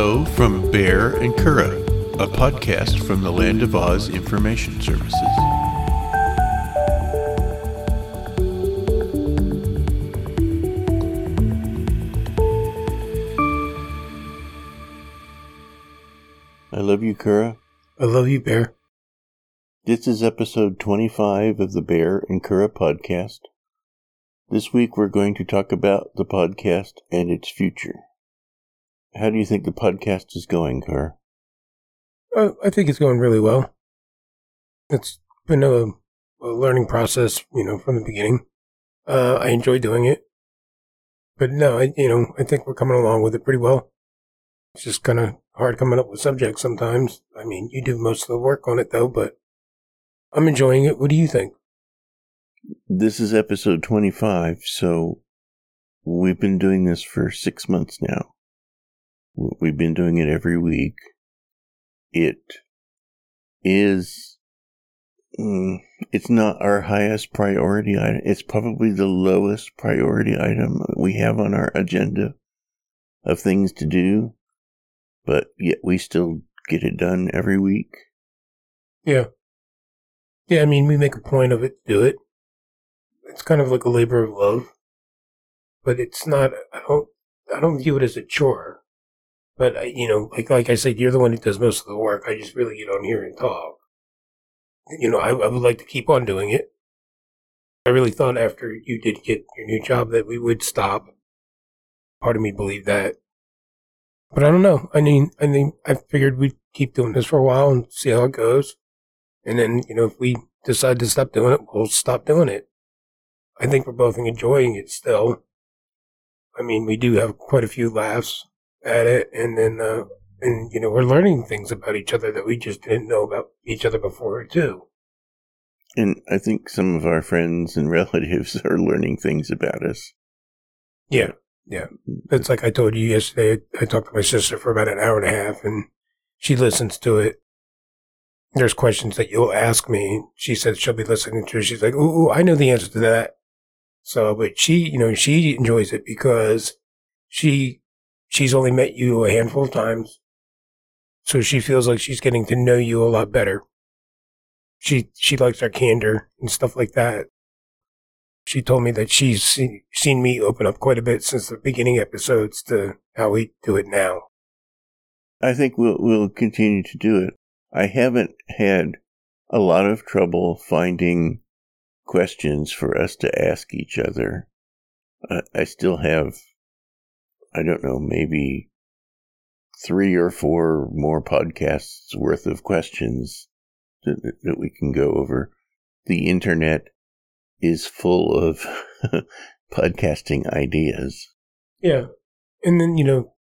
Hello from Baehr and Curadh, a podcast from the Land of Oz Information Services. I love you, Curadh. I love you, Baehr. This is episode 25 of the Baehr and Curadh podcast. This week we're going to talk about the podcast and its future. How do you think the podcast is going, Kerr? Uh, I think it's going really well. It's been a, a learning process, you know, from the beginning. Uh, I enjoy doing it, but no, I, you know, I think we're coming along with it pretty well. It's just kind of hard coming up with subjects sometimes. I mean, you do most of the work on it though, but I'm enjoying it. What do you think? This is episode 25, so we've been doing this for six months now. We've been doing it every week. It is, mm, it's not our highest priority item. It's probably the lowest priority item we have on our agenda of things to do, but yet we still get it done every week. Yeah. Yeah, I mean, we make a point of it to do it. It's kind of like a labor of love, but it's not, I don't, I don't view it as a chore. But uh, you know, like like I said, you're the one who does most of the work. I just really get on here and talk. You know, I, I would like to keep on doing it. I really thought after you did get your new job that we would stop. Part of me believed that, but I don't know. I mean, I mean, I figured we'd keep doing this for a while and see how it goes, and then you know, if we decide to stop doing it, we'll stop doing it. I think we're both enjoying it still. I mean, we do have quite a few laughs at it, and then uh, and you know we're learning things about each other that we just didn't know about each other before too. And I think some of our friends and relatives are learning things about us. Yeah, yeah. It's like I told you yesterday. I talked to my sister for about an hour and a half, and she listens to it. There's questions that you'll ask me. She said she'll be listening to. It. She's like, "Ooh, I know the answer to that." So, but she, you know, she enjoys it because she she's only met you a handful of times. So she feels like she's getting to know you a lot better. She, she likes our candor and stuff like that. She told me that she's seen, seen me open up quite a bit since the beginning episodes to how we do it now. I think we'll, we'll continue to do it. I haven't had a lot of trouble finding questions for us to ask each other. I still have I don't know, maybe three or four more podcasts worth of questions that, that we can go over. The internet is full of podcasting ideas. Yeah. And then, you know,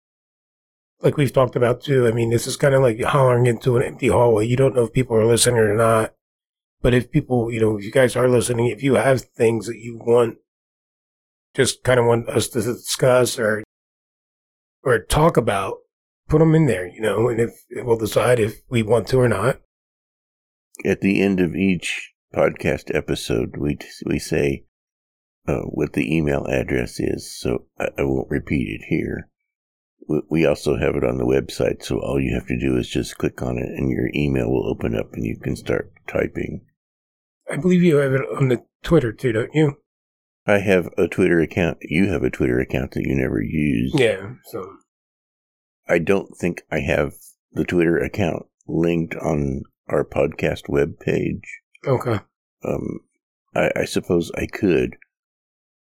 like we've talked about too, I mean, this is kind of like hollering into an empty hallway. You don't know if people are listening or not. But if people, you know, if you guys are listening, if you have things that you want, just kind of want us to discuss or or talk about, put them in there, you know, and if we'll decide if we want to or not. At the end of each podcast episode, we we say uh, what the email address is, so I, I won't repeat it here. We also have it on the website, so all you have to do is just click on it, and your email will open up, and you can start typing. I believe you have it on the Twitter too, don't you? I have a Twitter account. You have a Twitter account that you never use. Yeah, so I don't think I have the Twitter account linked on our podcast web page. Okay. Um, I, I suppose I could.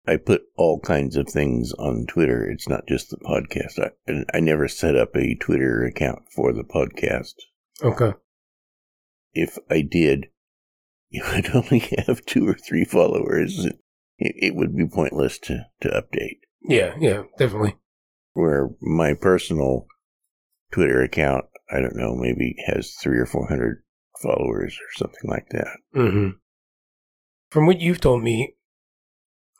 I put all kinds of things on Twitter. It's not just the podcast. I, I never set up a Twitter account for the podcast. Okay. If I did, you would only have two or three followers it, it would be pointless to, to update. Yeah, yeah, definitely. Where my personal Twitter account, I don't know, maybe has three or four hundred followers or something like that. Mm-hmm. From what you've told me,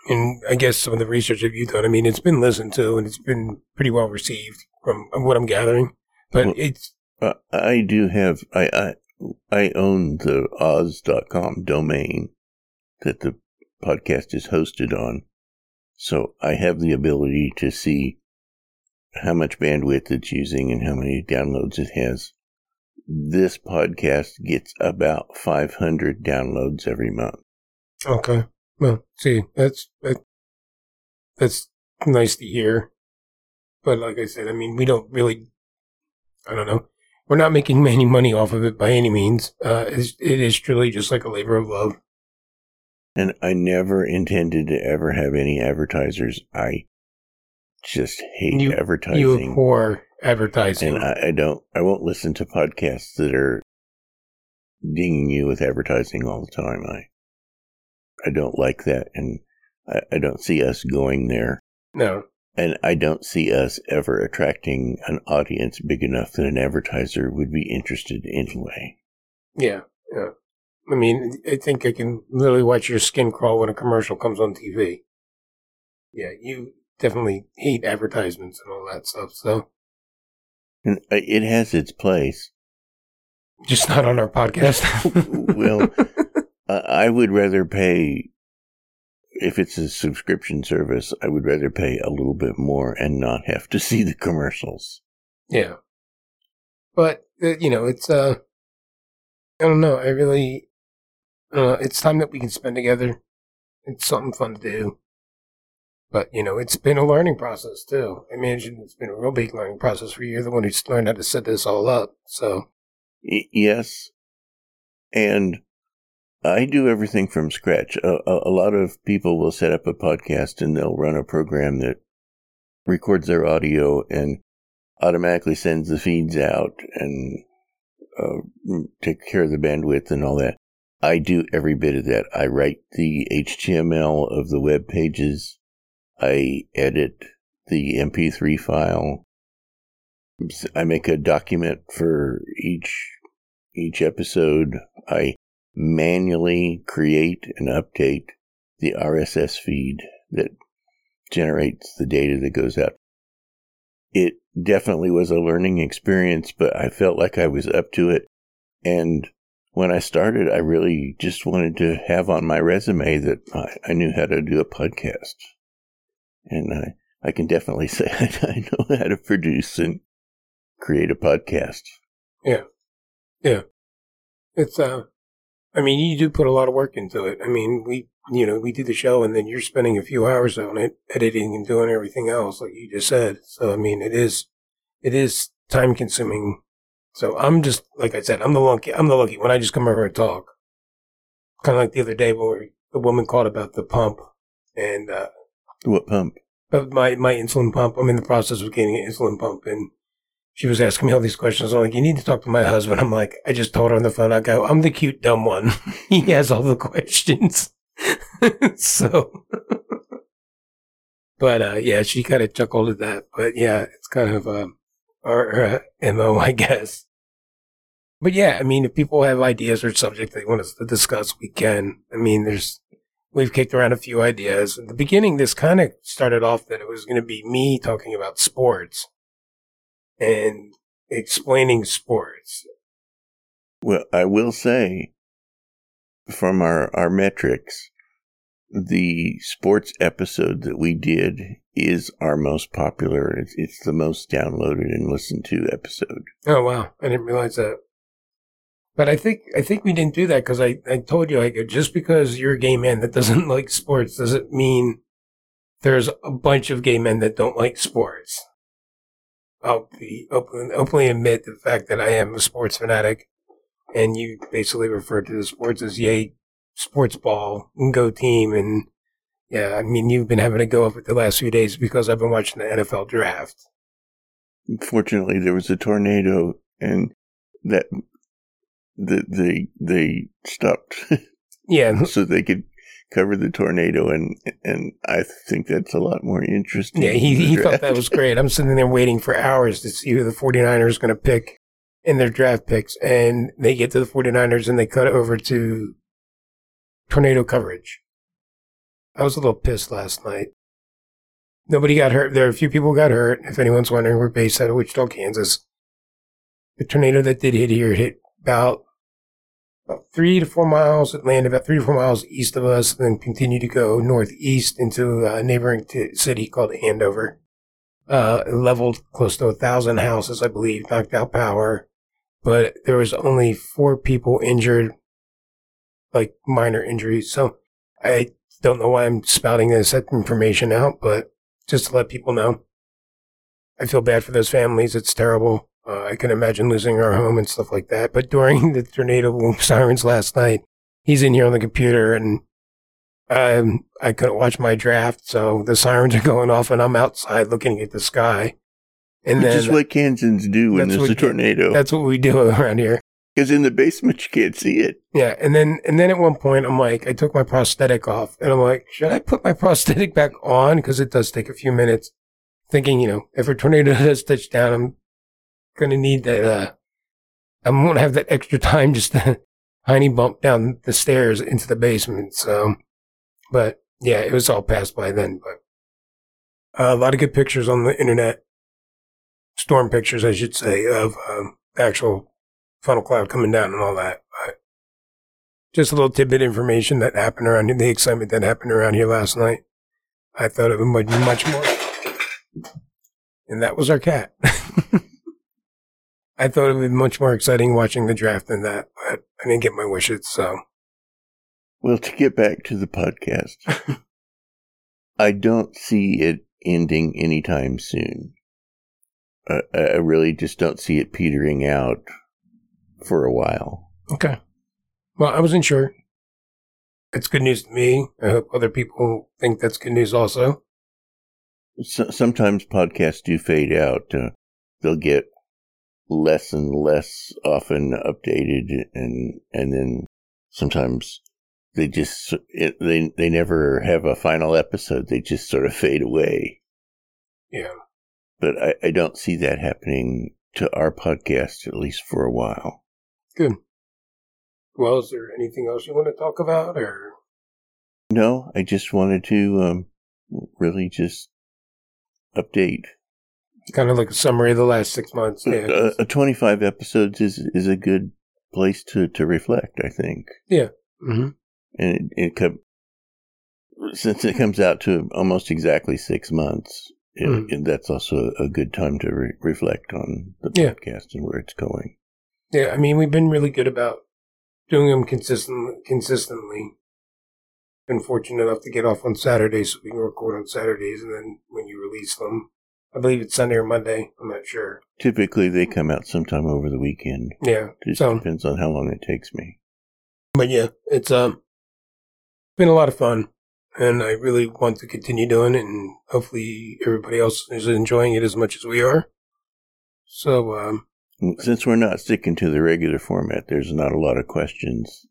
and I guess some of the research that you've done, I mean, it's been listened to and it's been pretty well received from what I'm gathering. But well, it's. Uh, I do have, I, I, I own the Oz.com domain that the podcast is hosted on. So I have the ability to see how much bandwidth it's using and how many downloads it has. This podcast gets about 500 downloads every month. Okay. Well, see, that's that, that's nice to hear. But like I said, I mean, we don't really. I don't know. We're not making any money off of it by any means. Uh, it is truly just like a labor of love. And I never intended to ever have any advertisers. I just hate You- advertising. You abhor advertising. and I, I don't I won't listen to podcasts that are dinging you with advertising all the time. I I don't like that and I, I don't see us going there. no. And I don't see us ever attracting an audience big enough that an advertiser would be interested anyway. Yeah. Yeah. I mean, I think I can literally watch your skin crawl when a commercial comes on TV. Yeah, you definitely hate advertisements and all that stuff. So uh, it has its place. just not on our podcast. Well, I I would rather pay if it's a subscription service, I would rather pay a little bit more and not have to see the commercials. Yeah. But, uh, you know, it's, uh, I don't know. I really, uh, it's time that we can spend together. It's something fun to do. But, you know, it's been a learning process too. I imagine it's been a real big learning process for you. You're the one who's learned how to set this all up. So, yes. And I do everything from scratch. A, a, a lot of people will set up a podcast and they'll run a program that records their audio and automatically sends the feeds out and uh, take care of the bandwidth and all that. I do every bit of that. I write the HTML of the web pages. I edit the MP3 file. I make a document for each each episode. I manually create and update the RSS feed that generates the data that goes out. It definitely was a learning experience, but I felt like I was up to it. And when I started, I really just wanted to have on my resume that I, I knew how to do a podcast. And I, I can definitely say I know how to produce and create a podcast. Yeah. Yeah. It's, uh, I mean, you do put a lot of work into it. I mean, we, you know, we do the show and then you're spending a few hours on it, editing and doing everything else, like you just said. So, I mean, it is, it is time consuming. So I'm just, like I said, I'm the lucky, I'm the lucky when I just come over and talk. Kind of like the other day where the woman called about the pump and, uh, What pump? my, my insulin pump, I'm in the process of getting an insulin pump and she was asking me all these questions. I'm like, you need to talk to my husband. I'm like, I just told her on the phone, I go, I'm the cute dumb one. he has all the questions. so, but, uh, yeah, she kind of chuckled at that. But yeah, it's kind of, um, our uh, MO, I guess. But yeah, I mean, if people have ideas or subject they want us to discuss, we can. I mean, there's, we've kicked around a few ideas. At the beginning, this kind of started off that it was going to be me talking about sports and explaining sports. Well, I will say from our, our metrics, the sports episode that we did is our most popular. It's, it's the most downloaded and listened to episode. Oh wow, I didn't realize that. But I think I think we didn't do that because I, I told you like just because you're a gay man that doesn't like sports doesn't mean there's a bunch of gay men that don't like sports. I'll be open, openly admit the fact that I am a sports fanatic, and you basically refer to the sports as yay sports ball and go team and yeah, I mean you've been having to go up it the last few days because I've been watching the NFL draft. Fortunately, there was a tornado and that the, they, they stopped Yeah, so they could cover the tornado and, and I think that's a lot more interesting. Yeah, he, he thought that was great. I'm sitting there waiting for hours to see who the 49ers are going to pick in their draft picks. And they get to the 49ers and they cut over to tornado coverage. I was a little pissed last night. Nobody got hurt. There are a few people got hurt. If anyone's wondering, we're based out of Wichita, Kansas. The tornado that did hit here hit about, about three to four miles. It landed about three to four miles east of us, then continued to go northeast into a neighboring t- city called Andover. Uh, leveled close to a thousand houses, I believe, knocked out power, but there was only four people injured, like minor injuries. So I don't know why I'm spouting this information out, but just to let people know. I feel bad for those families. It's terrible. Uh, I can imagine losing our home and stuff like that. But during the tornado sirens last night, he's in here on the computer and um, I couldn't watch my draft. So the sirens are going off and I'm outside looking at the sky. And Which then, is what Kansans do when there's a tornado. That's what we do around here. Because in the basement you can't see it. Yeah, and then and then at one point I'm like, I took my prosthetic off, and I'm like, should I put my prosthetic back on? Because it does take a few minutes. Thinking, you know, if a tornado does touch down, I'm gonna need that. Uh, I'm gonna have that extra time just to tiny bump down the stairs into the basement. So, but yeah, it was all passed by then. But uh, a lot of good pictures on the internet, storm pictures, I should say, of um, actual funnel cloud coming down and all that. But just a little tidbit information that happened around here, the excitement that happened around here last night. I thought it would be much more. And that was our cat. I thought it would be much more exciting watching the draft than that, but I didn't get my wishes, so. Well, to get back to the podcast, I don't see it ending anytime soon. Uh, I really just don't see it petering out for a while. Okay. Well, I wasn't sure. It's good news to me. I hope other people think that's good news also. So, sometimes podcasts do fade out. Uh, they'll get less and less often updated, and and then sometimes they just it, they they never have a final episode. They just sort of fade away. Yeah. But I, I don't see that happening to our podcast at least for a while. Good. Well, is there anything else you want to talk about, or? No, I just wanted to um, really just update. Kind of like a summary of the last six months. Yeah. Uh, uh, 25 episodes is is a good place to, to reflect, I think. Yeah. Mm-hmm. And it, it since it comes out to almost exactly six months, it, mm. that's also a good time to re- reflect on the podcast yeah. and where it's going. Yeah, I mean, we've been really good about doing them consistently. Consistently, been fortunate enough to get off on Saturdays, so we can record on Saturdays, and then when you release them, I believe it's Sunday or Monday. I'm not sure. Typically, they come out sometime over the weekend. Yeah, just so, depends on how long it takes me. But yeah, it's um been a lot of fun, and I really want to continue doing it, and hopefully everybody else is enjoying it as much as we are. So um, since we're not sticking to the regular format, there's not a lot of questions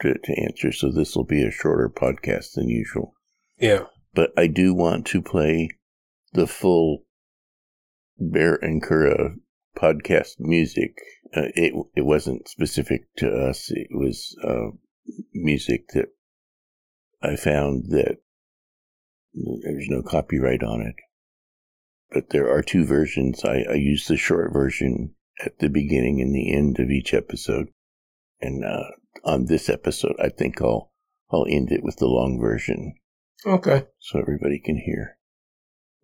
to, to answer, so this will be a shorter podcast than usual. Yeah. But I do want to play the full Baehr and Curadh podcast music. Uh, it it wasn't specific to us. It was uh, music that I found that there's no copyright on it but there are two versions. I, I use the short version at the beginning and the end of each episode. And uh, on this episode, I think I'll I'll end it with the long version. Okay. So everybody can hear.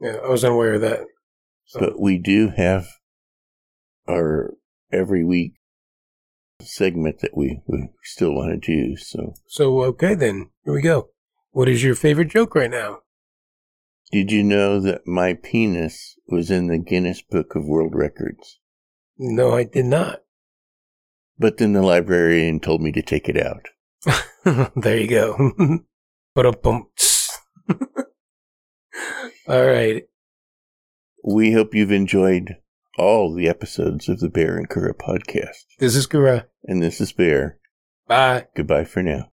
Yeah, I was unaware of that. So. But we do have our every week segment that we, we still want to do. So So okay then. Here we go. What is your favorite joke right now? Did you know that my penis was in the Guinness Book of World Records? No, I did not. But then the librarian told me to take it out. there you go. but a bump. All right. We hope you've enjoyed all the episodes of the Baehr and Curadh podcast. This is Curadh. And this is Baehr. Bye. Goodbye for now.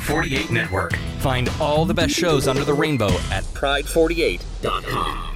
Pride 48 network. Find all the best shows under the rainbow at pride48.com.